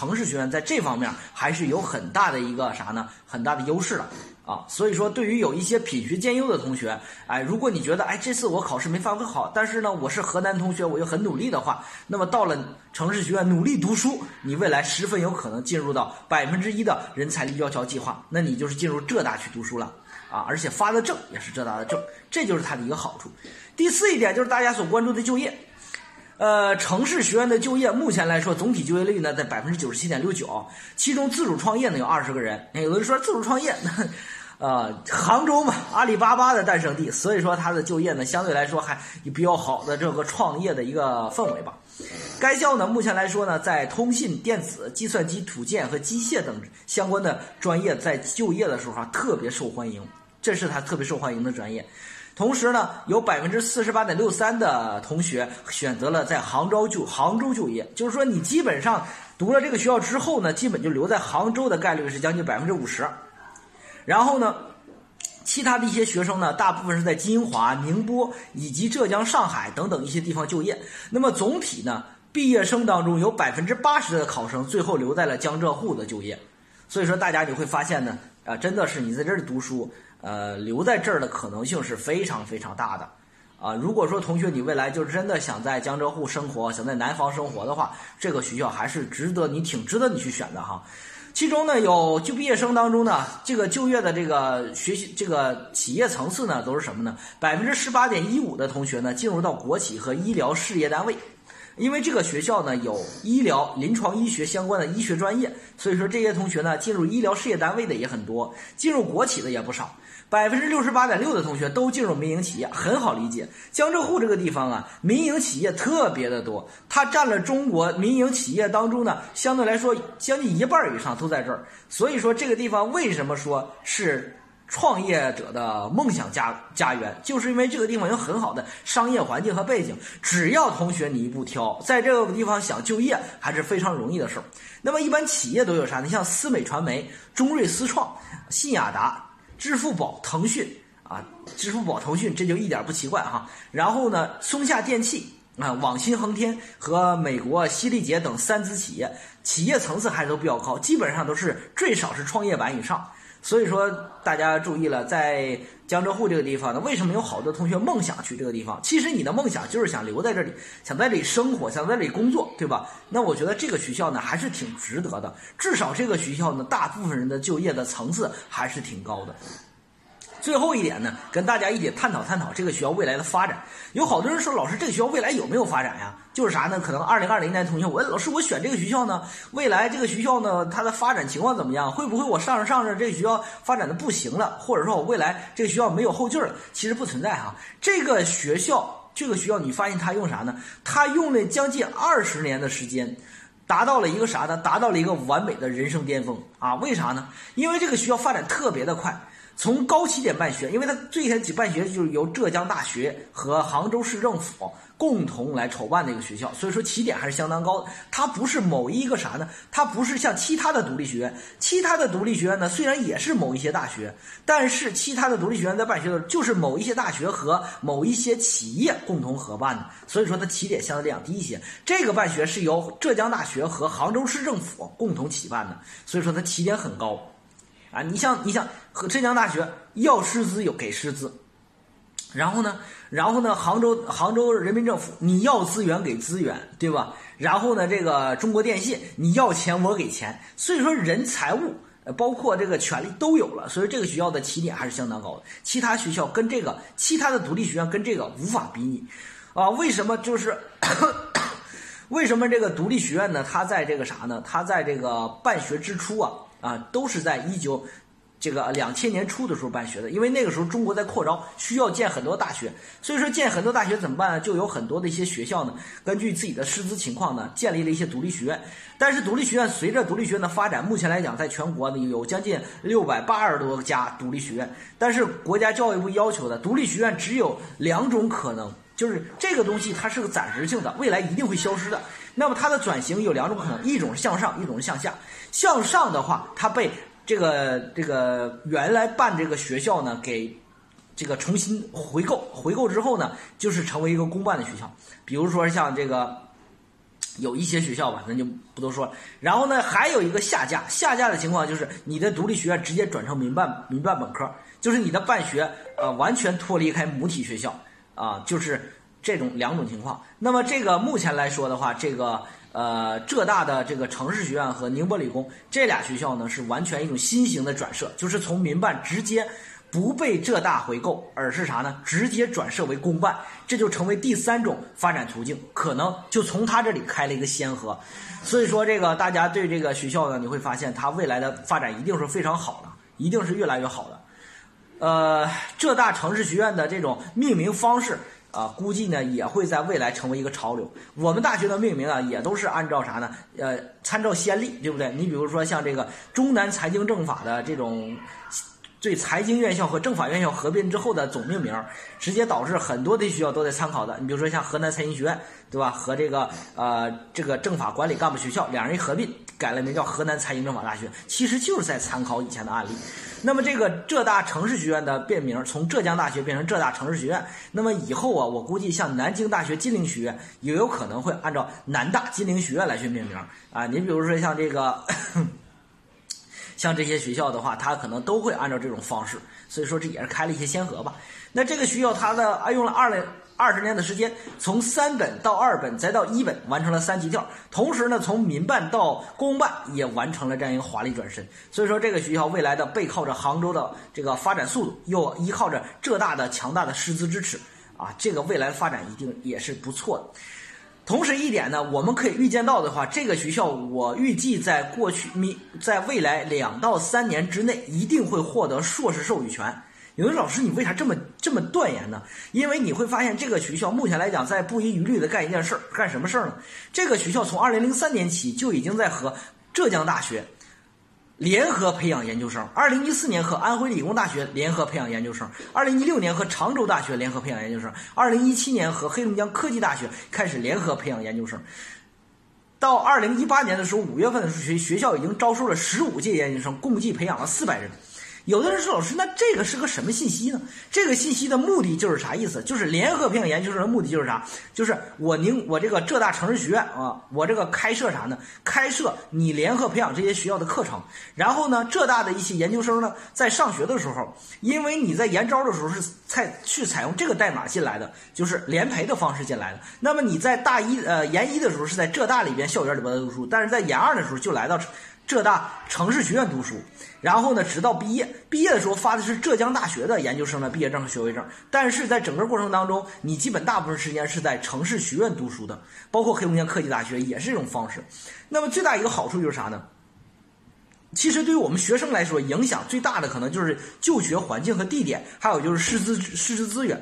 城市学院在这方面还是有很大的一个啥呢？很大的优势的啊。所以说，对于有一些品学兼优的同学，哎，如果你觉得哎这次我考试没发挥好，但是呢我是河南同学，我又很努力的话，那么到了城市学院努力读书，你未来十分有可能进入到百分之一的人才立交桥计划，那你就是进入浙大去读书了啊，而且发的证也是浙大的证，这就是它的一个好处。第四一点就是大家所关注的就业。呃，城市学院的就业目前来说，总体就业率呢在百分之九十七点六九，其中自主创业呢有二十个人。有的人说自主创业，那 呃，杭州嘛，阿里巴巴的诞生地，所以说它的就业呢相对来说还比较好的这个创业的一个氛围吧。该校呢目前来说呢，在通信、电子、计算机、土建和机械等相关的专业在就业的时候啊特别受欢迎，这是它特别受欢迎的专业。同时呢，有百分之四十八点六三的同学选择了在杭州就杭州就业，就是说你基本上读了这个学校之后呢，基本就留在杭州的概率是将近百分之五十。然后呢，其他的一些学生呢，大部分是在金华、宁波以及浙江、上海等等一些地方就业。那么总体呢，毕业生当中有百分之八十的考生最后留在了江浙沪的就业。所以说，大家你会发现呢，啊，真的是你在这儿读书。呃，留在这儿的可能性是非常非常大的，啊，如果说同学你未来就真的想在江浙沪生活，想在南方生活的话，这个学校还是值得你挺值得你去选的哈。其中呢，有就毕业生当中呢，这个就业的这个学习这个企业层次呢，都是什么呢？百分之十八点一五的同学呢，进入到国企和医疗事业单位，因为这个学校呢有医疗临床医学相关的医学专业，所以说这些同学呢进入医疗事业单位的也很多，进入国企的也不少。百分之六十八点六的同学都进入民营企业，很好理解。江浙沪这个地方啊，民营企业特别的多，它占了中国民营企业当中呢，相对来说将近一半以上都在这儿。所以说这个地方为什么说是创业者的梦想家家园，就是因为这个地方有很好的商业环境和背景。只要同学你一步挑，在这个地方想就业还是非常容易的事儿。那么一般企业都有啥呢？像思美传媒、中瑞思创、信雅达。支付宝、腾讯啊，支付宝、腾讯这就一点不奇怪哈。然后呢，松下电器啊，网新恒天和美国西利杰等三资企业，企业层次还是都比较高，基本上都是最少是创业板以上。所以说大家注意了，在江浙沪这个地方呢，为什么有好多同学梦想去这个地方？其实你的梦想就是想留在这里，想在这里生活，想在这里工作，对吧？那我觉得这个学校呢还是挺值得的，至少这个学校呢，大部分人的就业的层次还是挺高的。最后一点呢，跟大家一起探讨探讨这个学校未来的发展。有好多人说，老师这个学校未来有没有发展呀？就是啥呢？可能二零二零年同学，我老师我选这个学校呢，未来这个学校呢，它的发展情况怎么样？会不会我上着上着这个学校发展的不行了？或者说我未来这个学校没有后劲了？其实不存在哈。这个学校，这个学校你发现它用啥呢？它用了将近二十年的时间，达到了一个啥呢？达到了一个完美的人生巅峰啊！为啥呢？因为这个学校发展特别的快。从高起点办学，因为它最开始办学就是由浙江大学和杭州市政府共同来筹办的一个学校，所以说起点还是相当高的。它不是某一个啥呢？它不是像其他的独立学院，其他的独立学院呢，虽然也是某一些大学，但是其他的独立学院在办学的时候，就是某一些大学和某一些企业共同合办的，所以说它起点相对这样低一些。这个办学是由浙江大学和杭州市政府共同起办的，所以说它起点很高。啊，你像你像和浙江大学要师资有给师资，然后呢，然后呢，杭州杭州人民政府你要资源给资源，对吧？然后呢，这个中国电信你要钱我给钱，所以说人财物包括这个权利都有了，所以这个学校的起点还是相当高的。其他学校跟这个其他的独立学院跟这个无法比拟，啊，为什么就是 为什么这个独立学院呢？它在这个啥呢？它在这个办学之初啊。啊，都是在一九这个两千年初的时候办学的，因为那个时候中国在扩招，需要建很多大学，所以说建很多大学怎么办呢？就有很多的一些学校呢，根据自己的师资情况呢，建立了一些独立学院。但是独立学院随着独立学院的发展，目前来讲，在全国呢有将近六百八十多家独立学院。但是国家教育部要求的独立学院只有两种可能，就是这个东西它是个暂时性的，未来一定会消失的。那么它的转型有两种可能，一种是向上，一种是向下。向上的话，它被这个这个原来办这个学校呢给这个重新回购，回购之后呢，就是成为一个公办的学校。比如说像这个有一些学校吧，咱就不多说了。然后呢，还有一个下架，下架的情况就是你的独立学院直接转成民办民办本科，就是你的办学呃完全脱离开母体学校啊，就是这种两种情况。那么这个目前来说的话，这个呃浙大的这个城市学院和宁波理工这俩学校呢，是完全一种新型的转设，就是从民办直接。不被浙大回购，而是啥呢？直接转设为公办，这就成为第三种发展途径，可能就从他这里开了一个先河。所以说，这个大家对这个学校呢，你会发现它未来的发展一定是非常好的，一定是越来越好的。呃，浙大城市学院的这种命名方式啊，估计呢也会在未来成为一个潮流。我们大学的命名啊，也都是按照啥呢？呃，参照先例，对不对？你比如说像这个中南财经政法的这种。对财经院校和政法院校合并之后的总命名，直接导致很多的学校都在参考的。你比如说像河南财经学院，对吧？和这个呃这个政法管理干部学校两人一合并，改了名叫河南财经政法大学，其实就是在参考以前的案例。那么这个浙大城市学院的变名，从浙江大学变成浙大城市学院，那么以后啊，我估计像南京大学金陵学院也有可能会按照南大金陵学院来去命名啊。你比如说像这个。像这些学校的话，它可能都会按照这种方式，所以说这也是开了一些先河吧。那这个学校它的啊用了二零二十年的时间，从三本到二本再到一本，完成了三级跳，同时呢从民办到公办也完成了这样一个华丽转身。所以说这个学校未来的背靠着杭州的这个发展速度，又依靠着浙大的强大的师资支持，啊，这个未来发展一定也是不错的。同时一点呢，我们可以预见到的话，这个学校我预计在过去咪在未来两到三年之内一定会获得硕士授予权。有的老师，你为啥这么这么断言呢？因为你会发现，这个学校目前来讲在不遗余力的干一件事儿，干什么事儿呢？这个学校从二零零三年起就已经在和浙江大学。联合培养研究生，二零一四年和安徽理工大学联合培养研究生，二零一六年和常州大学联合培养研究生，二零一七年和黑龙江科技大学开始联合培养研究生。到二零一八年的时候，五月份的时候，学学校已经招收了十五届研究生，共计培养了四百人。有的人说：“老师，那这个是个什么信息呢？这个信息的目的就是啥意思？就是联合培养研究生的目的就是啥？就是我宁我这个浙大城市学院啊，我这个开设啥呢？开设你联合培养这些学校的课程。然后呢，浙大的一些研究生呢，在上学的时候，因为你在研招的时候是采去采用这个代码进来的，就是联培的方式进来的。那么你在大一呃研一的时候是在浙大里边校园里边读书，但是在研二的时候就来到。浙大城市学院读书，然后呢，直到毕业。毕业的时候发的是浙江大学的研究生的毕业证和学位证。但是在整个过程当中，你基本大部分时间是在城市学院读书的，包括黑龙江科技大学也是这种方式。那么最大一个好处就是啥呢？其实对于我们学生来说，影响最大的可能就是就学环境和地点，还有就是师资师资资源。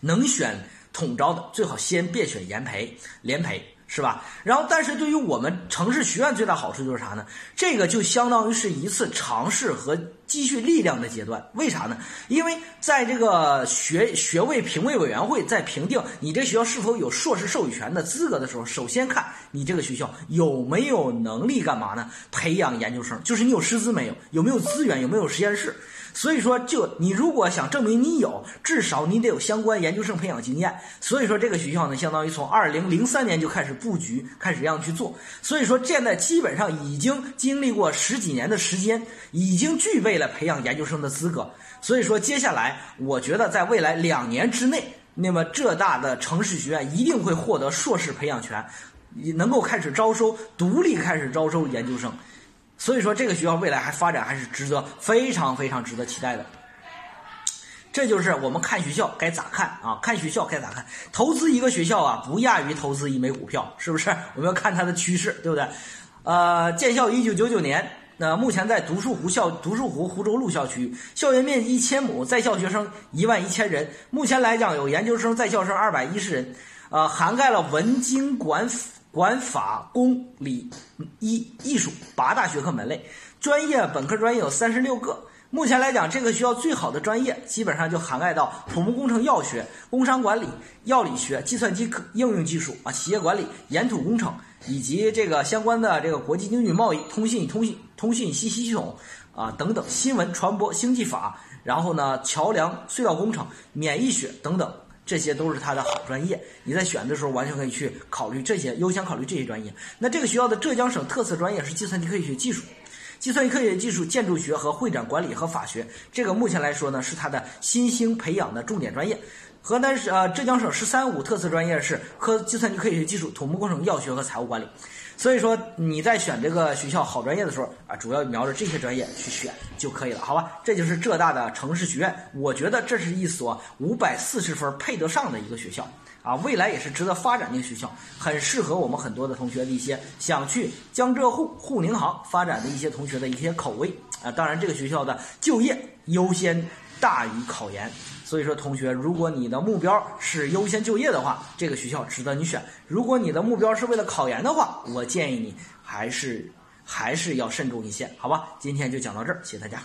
能选统招的，最好先别选研培、联培。是吧？然后，但是对于我们城市学院最大好处就是啥呢？这个就相当于是一次尝试和积蓄力量的阶段。为啥呢？因为在这个学学位评委委员会在评定你这学校是否有硕士授予权的资格的时候，首先看你这个学校有没有能力干嘛呢？培养研究生，就是你有师资没有？有没有资源？有没有实验室？所以说，就你如果想证明你有，至少你得有相关研究生培养经验。所以说，这个学校呢，相当于从二零零三年就开始布局，开始这样去做。所以说，现在基本上已经经历过十几年的时间，已经具备了培养研究生的资格。所以说，接下来我觉得在未来两年之内，那么浙大的城市学院一定会获得硕士培养权，能够开始招收，独立开始招收研究生。所以说，这个学校未来还发展还是值得非常非常值得期待的。这就是我们看学校该咋看啊？看学校该咋看？投资一个学校啊，不亚于投资一枚股票，是不是？我们要看它的趋势，对不对？呃，建校一九九九年，那目前在独墅湖校独墅湖湖州路校区，校园面积一千亩，在校学生一万一千人。目前来讲，有研究生在校生二百一十人，呃，涵盖了文经管。管法公理医艺术八大学科门类，专业本科专业有三十六个。目前来讲，这个学校最好的专业基本上就涵盖到土木工程药学、工商管理、药理学、计算机科应用技术啊、企业管理、岩土工程以及这个相关的这个国际经济贸易、通信通信通信信息系统啊等等，新闻传播、经济法，然后呢桥梁隧道工程、免疫学等等。这些都是他的好专业。你在选的时候完全可以去考虑这些，优先考虑这些专业。那这个学校的浙江省特色专业是计算机科学技术。计算机科学技术、建筑学和会展管理和法学，这个目前来说呢是它的新兴培养的重点专业。河南省呃浙江省“十三五”特色专业是科计算机科学与技术、土木工程、药学和财务管理。所以说你在选这个学校好专业的时候啊，主要瞄着这些专业去选就可以了，好吧？这就是浙大的城市学院，我觉得这是一所五百四十分配得上的一个学校。啊，未来也是值得发展的学校，很适合我们很多的同学的一些想去江浙沪沪宁杭发展的一些同学的一些口味啊。当然，这个学校的就业优先大于考研，所以说同学，如果你的目标是优先就业的话，这个学校值得你选；如果你的目标是为了考研的话，我建议你还是还是要慎重一些，好吧？今天就讲到这儿，谢谢大家。